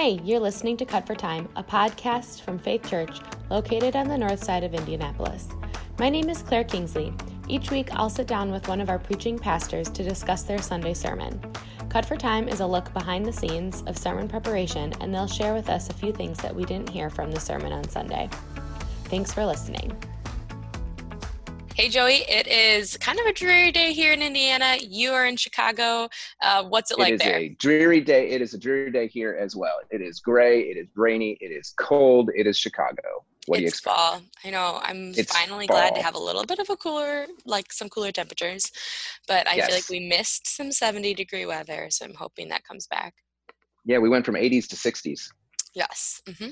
Hey, you're listening to Cut for Time, a podcast from Faith Church located on the north side of Indianapolis. My name is Claire Kingsley. Each week, I'll sit down with one of our preaching pastors to discuss their Sunday sermon. Cut for Time is a look behind the scenes of sermon preparation, and they'll share with us a few things that we didn't hear from the sermon on Sunday. Thanks for listening. Hey, Joey, it is kind of a dreary day here in Indiana. You are in Chicago. Uh, what's it, it like there? It is a dreary day. It is a dreary day here as well. It is gray. It is rainy. It is cold. It is Chicago. What do you expect? fall. I know. I'm it's finally fall. glad to have a little bit of a cooler, like some cooler temperatures. But I yes. feel like we missed some 70 degree weather. So I'm hoping that comes back. Yeah, we went from 80s to 60s. Yes. Mm-hmm.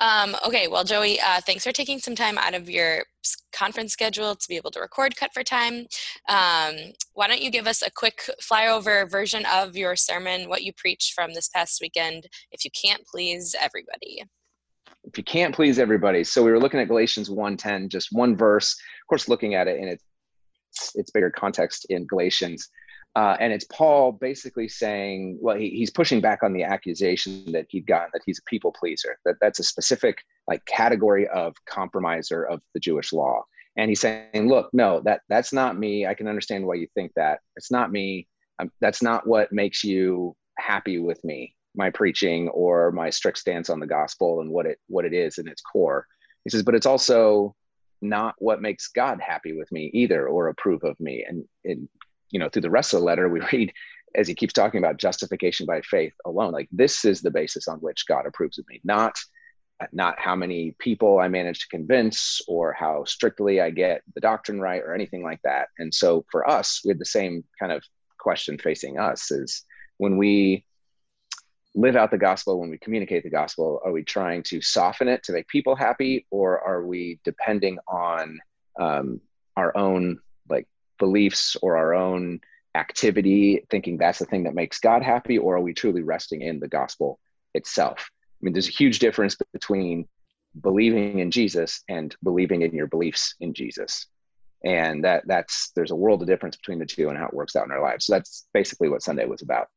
Um, okay, well, Joey, uh, thanks for taking some time out of your conference schedule to be able to record Cut for Time. Um, why don't you give us a quick flyover version of your sermon, what you preached from this past weekend, if you can't please everybody? If you can't please everybody. So we were looking at Galatians 1.10, just one verse, of course, looking at it in its, its bigger context in Galatians. Uh, and it's Paul basically saying, well, he, he's pushing back on the accusation that he'd gotten that he's a people pleaser, that that's a specific like category of compromiser of the Jewish law. And he's saying, look, no, that that's not me. I can understand why you think that. It's not me. Um, that's not what makes you happy with me, my preaching or my strict stance on the gospel and what it what it is in its core. He says, but it's also not what makes God happy with me either or approve of me. And, and you know through the rest of the letter we read as he keeps talking about justification by faith alone like this is the basis on which god approves of me not not how many people i manage to convince or how strictly i get the doctrine right or anything like that. And so for us we had the same kind of question facing us is when we live out the gospel when we communicate the gospel are we trying to soften it to make people happy or are we depending on um, our own beliefs or our own activity, thinking that's the thing that makes God happy, or are we truly resting in the gospel itself? I mean, there's a huge difference between believing in Jesus and believing in your beliefs in Jesus. And that that's there's a world of difference between the two and how it works out in our lives. So that's basically what Sunday was about.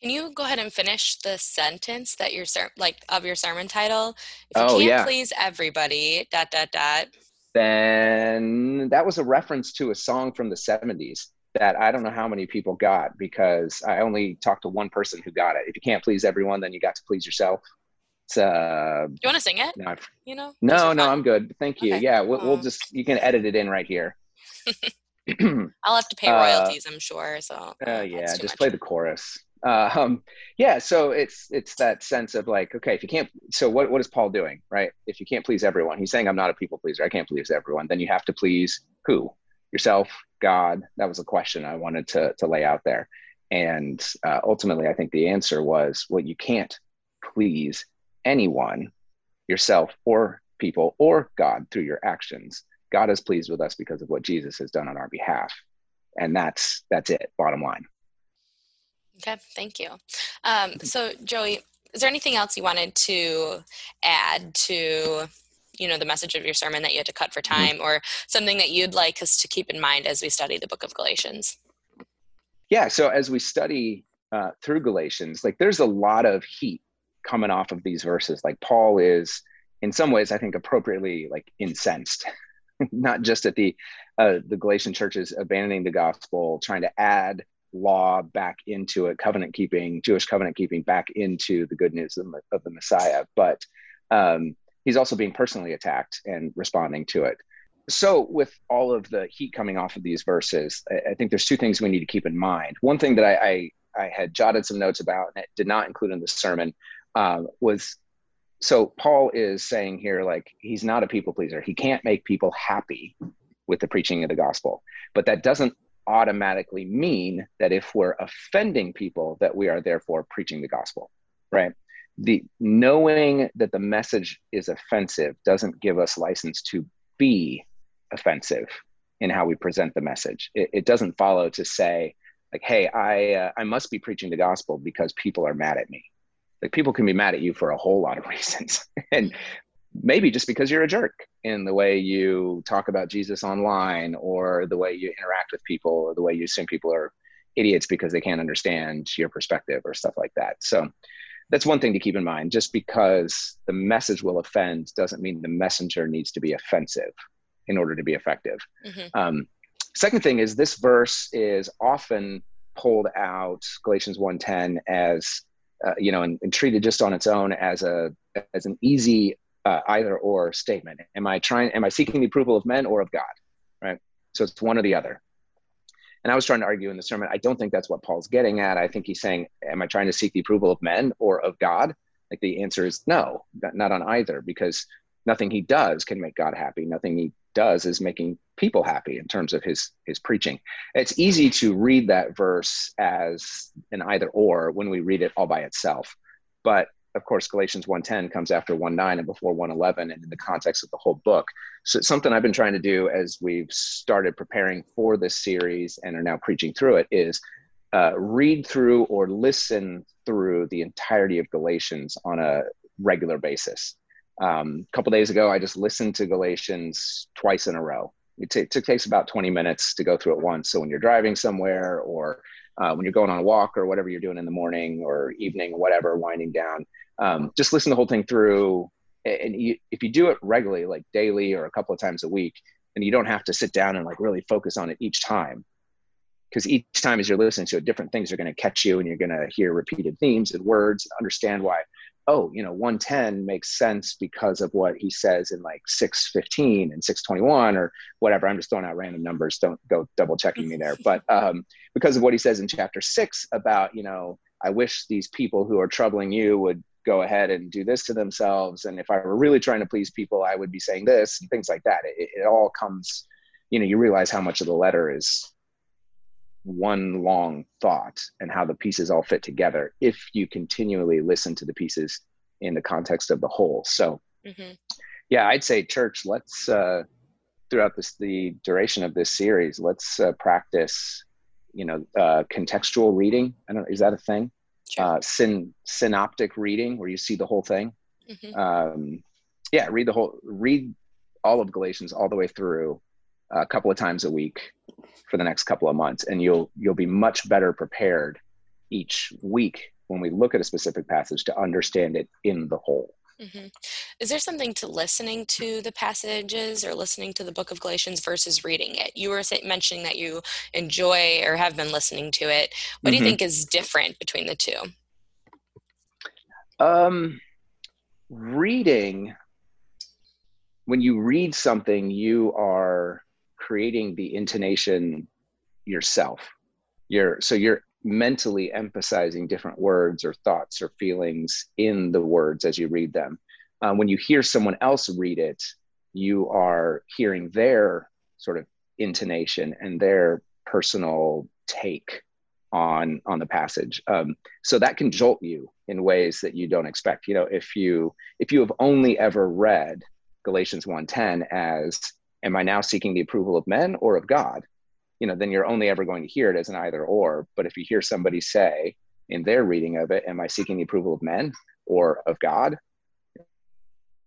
Can you go ahead and finish the sentence that your ser- like of your sermon title? If you oh, can't yeah. please everybody, dot dot dot then that was a reference to a song from the 70s that I don't know how many people got because I only talked to one person who got it. If you can't please everyone, then you got to please yourself. It's, uh, you want to sing it? No, you know? No, no, I'm good. Thank you. Okay. Yeah, we'll, we'll, just you can edit it in right here. I'll have to pay uh, royalties, uh, I'm sure. So. Uh, yeah, just much. play the chorus uh, um, yeah so it's it's that sense of like okay if you can't so what, what is paul doing right? If you can't please everyone he's saying i'm not a people pleaser i can't please everyone. Then you have to please who? Yourself god. That was a question i wanted to to lay out there. And uh, ultimately i think the answer was well you can't please anyone yourself or people or god through your actions. God is pleased with us because of what jesus has done on our behalf. And that's that's it bottom line Okay, thank you. Um, so, Joey, is there anything else you wanted to add to, you know, the message of your sermon that you had to cut for mm-hmm. time, mm-hmm. or something that you'd like us to keep in mind as we study the Book of Galatians? Yeah. So as we study uh, through Galatians, like there's a lot of heat coming off of these verses. Like Paul is, in some ways, I think appropriately like incensed, not just at the uh, the Galatian churches abandoning the gospel, trying to add law back into it, covenant keeping, Jewish covenant keeping back into the good news of, of the Messiah. But um, he's also being personally attacked and responding to it. So, with all of the heat coming off of these verses, I, I think there's two things we need to keep in mind. One thing that I, I, I had jotted some notes about and it did not include in the sermon um, was so Paul is saying here, like, he's not a people pleaser. He can't make people happy with the preaching of the gospel. But that doesn't automatically mean that if we're offending people that we are therefore preaching the gospel right? The knowing that the message is offensive doesn't give us license to be offensive in how we present the message. It, it doesn't follow to say like hey i uh, i must be preaching the gospel because people are mad at me. Like people can be mad at you for a whole lot of reasons. And maybe just because you're a jerk in the way you talk about Jesus online or the way you interact with people or the way you assume people are idiots because they can't understand your perspective or stuff like that. So that's one thing to keep in mind. Just because the message will offend doesn't mean the messenger needs to be offensive in order to be effective. Mm-hmm. Um, second thing is this verse is often pulled out Galatians 1:10 as uh, you know and, and, treated just on its own as a as an easy uh, either or statement. Am I trying? Am I seeking the approval of men or of God? Right. So it's one or the other. And I was trying to argue in the sermon, I don't think that's what Paul's getting at. I think he's saying, Am I trying to seek the approval of men or of God? Like the answer is no, not on either, because nothing he does can make God happy. Nothing he does is making people happy in terms of his his preaching. It's easy to read that verse as an either or when we read it all by itself. But of course, Galatians 1.10 comes after 1.9 and before 1.11 and in the context of the whole book. So something I've been trying to do as we've started preparing for this series and are now preaching through it is uh, read through or listen through the entirety of Galatians on a regular basis. Um, a couple days ago, I just listened to Galatians twice in a row. It, t- takes about 20 minutes to go through it once. So when you're driving somewhere or uh, when you're going on a walk or whatever you're doing in the morning or evening, whatever, winding down, um, just listen the whole thing through. And you, if you do it regularly, like daily or a couple of times a week, and you don't have to sit down and like really focus on it each time, because each time as you're listening to it, different things are going to catch you, and you're going to hear repeated themes and words, understand why. Oh, you know, 110 makes sense because of what he says in like 615 and 621 or whatever. I'm just throwing out random numbers. Don't go double checking me there. But um, because of what he says in chapter six about, you know, I wish these people who are troubling you would go ahead and do this to themselves. And if i were really trying to please people i would be saying this and things like that. It, it all comes you know you realize how much of the letter is one long thought and how the pieces all fit together if you continually listen to the pieces in the context of the whole. So mm-hmm. yeah i'd say church let's uh throughout this the duration of this series let's uh, practice you know uh contextual reading. I don't know, is that a thing sure. uh, syn- synoptic reading where you see the whole thing. Mm-hmm. Um, yeah, read the whole, read all of Galatians all the way through a couple of times a week for the next couple of months, and you'll you'll be much better prepared each week when we look at a specific passage to understand it in the whole. Mm-hmm. Is there something to listening to the passages or listening to the book of Galatians versus reading it? You were mentioning that you enjoy or have been listening to it. What mm-hmm. do you mm-hmm. think is different between the two? Um, reading, when you read something, you are creating the intonation yourself. You're so you're mentally emphasizing different words or thoughts or feelings in the words as you read them. Um, when you hear someone else read it, you are hearing their sort of intonation and their personal take on on the passage. Um, so that can jolt you in ways that you don't expect. You know, if you if you have only ever read Galatians 1:10 as am I now seeking the approval of men or of God? You know, then you're only ever going to hear it as an either or. But if you hear somebody say in their reading of it, Am I seeking the approval of men or of God?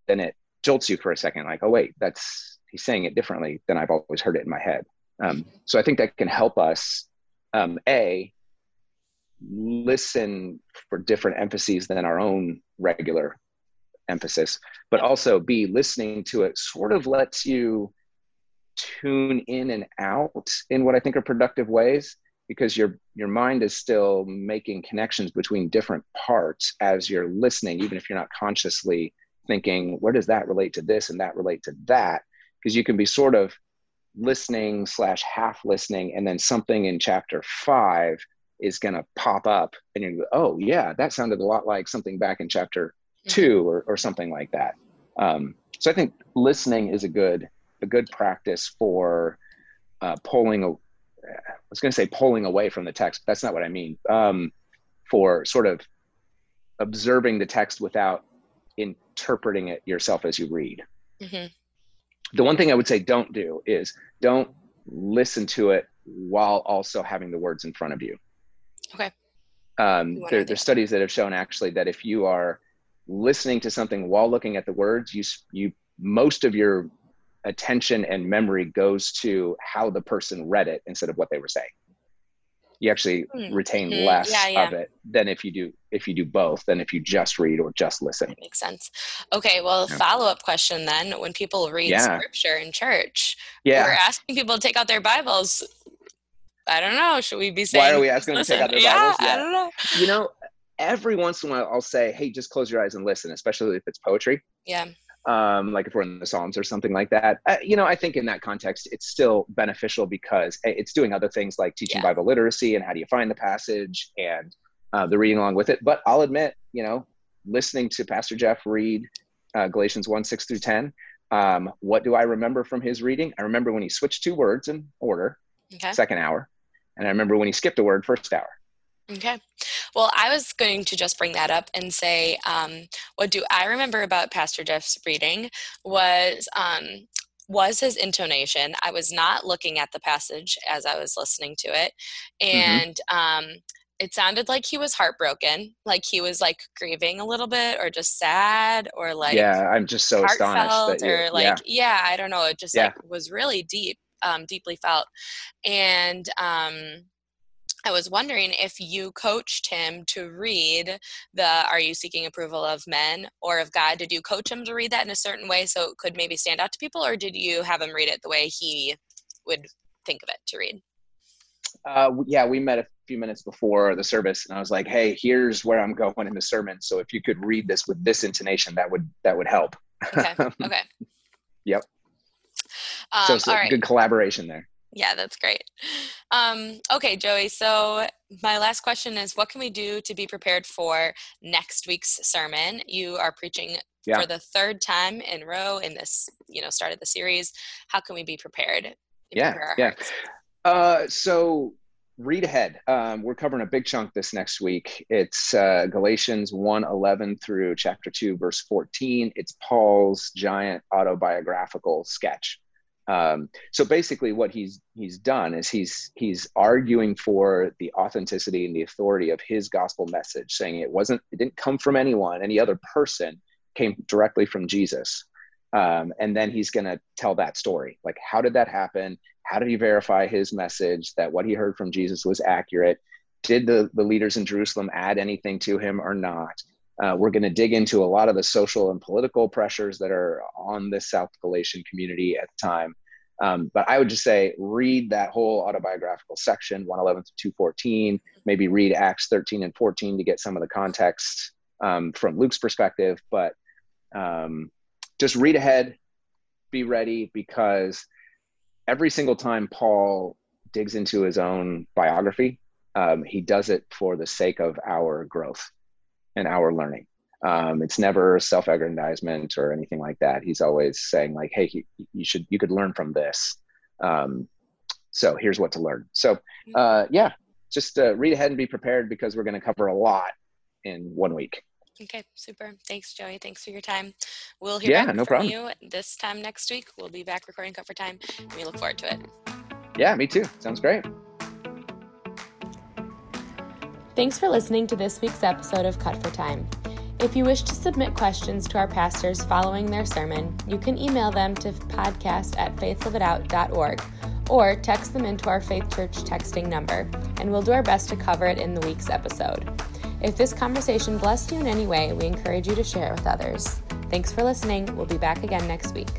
Then it jolts you for a second, like, Oh, wait, that's he's saying it differently than I've always heard it in my head. Um, so I think that can help us, um, A, listen for different emphases than our own regular emphasis, but also B, listening to it sort of lets you tune in and out in what I think are productive ways because your your mind is still making connections between different parts as you're listening even if you're not consciously thinking where does that relate to this and that relate to that? Because you can be sort of listening slash half listening and then something in chapter five is going to pop up and you go oh yeah that sounded a lot like something back in chapter two or, or something like that. Um, so i think listening is a good a good practice for uh, pulling. I was going to say pulling away from the text. That's not what I mean. Um, for sort of observing the text without interpreting it yourself as you read. Mm-hmm. The one thing I would say don't do is don't listen to it while also having the words in front of you. Okay. Um, there, there's studies that have shown actually that if you are listening to something while looking at the words, you you most of your attention and memory goes to how the person read it instead of what they were saying. you actually mm-hmm. retain mm-hmm. less yeah, yeah. of it than if you do if you do both than if you just read or just listen that makes sense okay well yeah. follow-up question then when people read scripture in church yeah we're asking people to take out their bibles i don't know should we be saying why are we asking them to take out their bibles yeah, i don't know you know every once in a while i'll say hey just close your eyes and listen especially if it's poetry yeah um, like if we're in the Psalms or something like that. Uh, you know, I think in that context, it's still beneficial because it's doing other things like teaching yeah. Bible literacy and how do you find the passage and uh, the reading along with it. But I'll admit, you know, listening to Pastor Jeff read uh, Galatians 1 6 through 10, um, what do I remember from his reading? I remember when he switched two words in order, okay. second hour. And I remember when he skipped a word, first hour. Okay. Well, I was going to just bring that up and say, um, what do I remember about Pastor Jeff's reading was um, was his intonation. I was not looking at the passage as I was listening to it, mm-hmm. and mm-hmm. um, it sounded like he was heartbroken, like he was like grieving a little bit, or just sad, or like yeah, I'm just so astonished that or like yeah. yeah. I don't know, it just yeah. like was really deep, um, deeply felt, and um I was wondering if you coached him to read the Are You Seeking Approval of Men or of God? Did you coach him to read that in a certain way so it could maybe stand out to people, or did you have him read it the way he would think of it to read? Uh, yeah, we met a few minutes before the service, and I was like, "Hey, here's where I'm going in the sermon. So if you could read this with this intonation, that would that would help." Okay. Okay. yep. Um, so, so good collaboration there. Yeah, that's great. Um, okay, Joey. So my last question is, what can we do to be prepared for next week's sermon? You are preaching yeah. for the third time in row in this, you know, start of the series. How can we be prepared? Yeah, yeah. Uh, so read ahead. Um, we're covering a big chunk this next week. It's uh, Galatians 1 11 through chapter 2, verse 14. It's Paul's giant autobiographical sketch um, so basically, what he's he's done is he's he's arguing for the authenticity and the authority of his gospel message, saying it wasn't it didn't come from anyone, any other person, came directly from Jesus. Um, and then he's going to tell that story, like how did that happen? How did he verify his message that what he heard from Jesus was accurate? Did the the leaders in Jerusalem add anything to him or not? Uh, we're going to dig into a lot of the social and political pressures that are on the South Galatian community at the time. Um, but I would just say read that whole autobiographical section, 111 to 214, maybe read Acts 13 and 14 to get some of the context um, from Luke's perspective. But um, just read ahead, be ready, because every single time Paul digs into his own biography, um, he does it for the sake of our growth and our learning. Um, it's never self-aggrandizement or anything like that. He's always saying like, "Hey, you should, you could learn from this." Um, so here's what to learn. So uh, yeah, just uh, read ahead and be prepared because we're going to cover a lot in one week. Okay, super. Thanks, Joey. Thanks for your time. We'll hear yeah, back no from problem. you this time next week. We'll be back recording Cut for Time, we look forward to it. Yeah, me too. Sounds great. Thanks for listening to this week's episode of Cut for Time. If you wish to submit questions to our pastors following their sermon, you can email them to podcast at faithliveitout.org or text them into our Faith Church texting number, and we'll do our best to cover it in the week's episode. If this conversation blessed you in any way, we encourage you to share it with others. Thanks for listening. We'll be back again next week.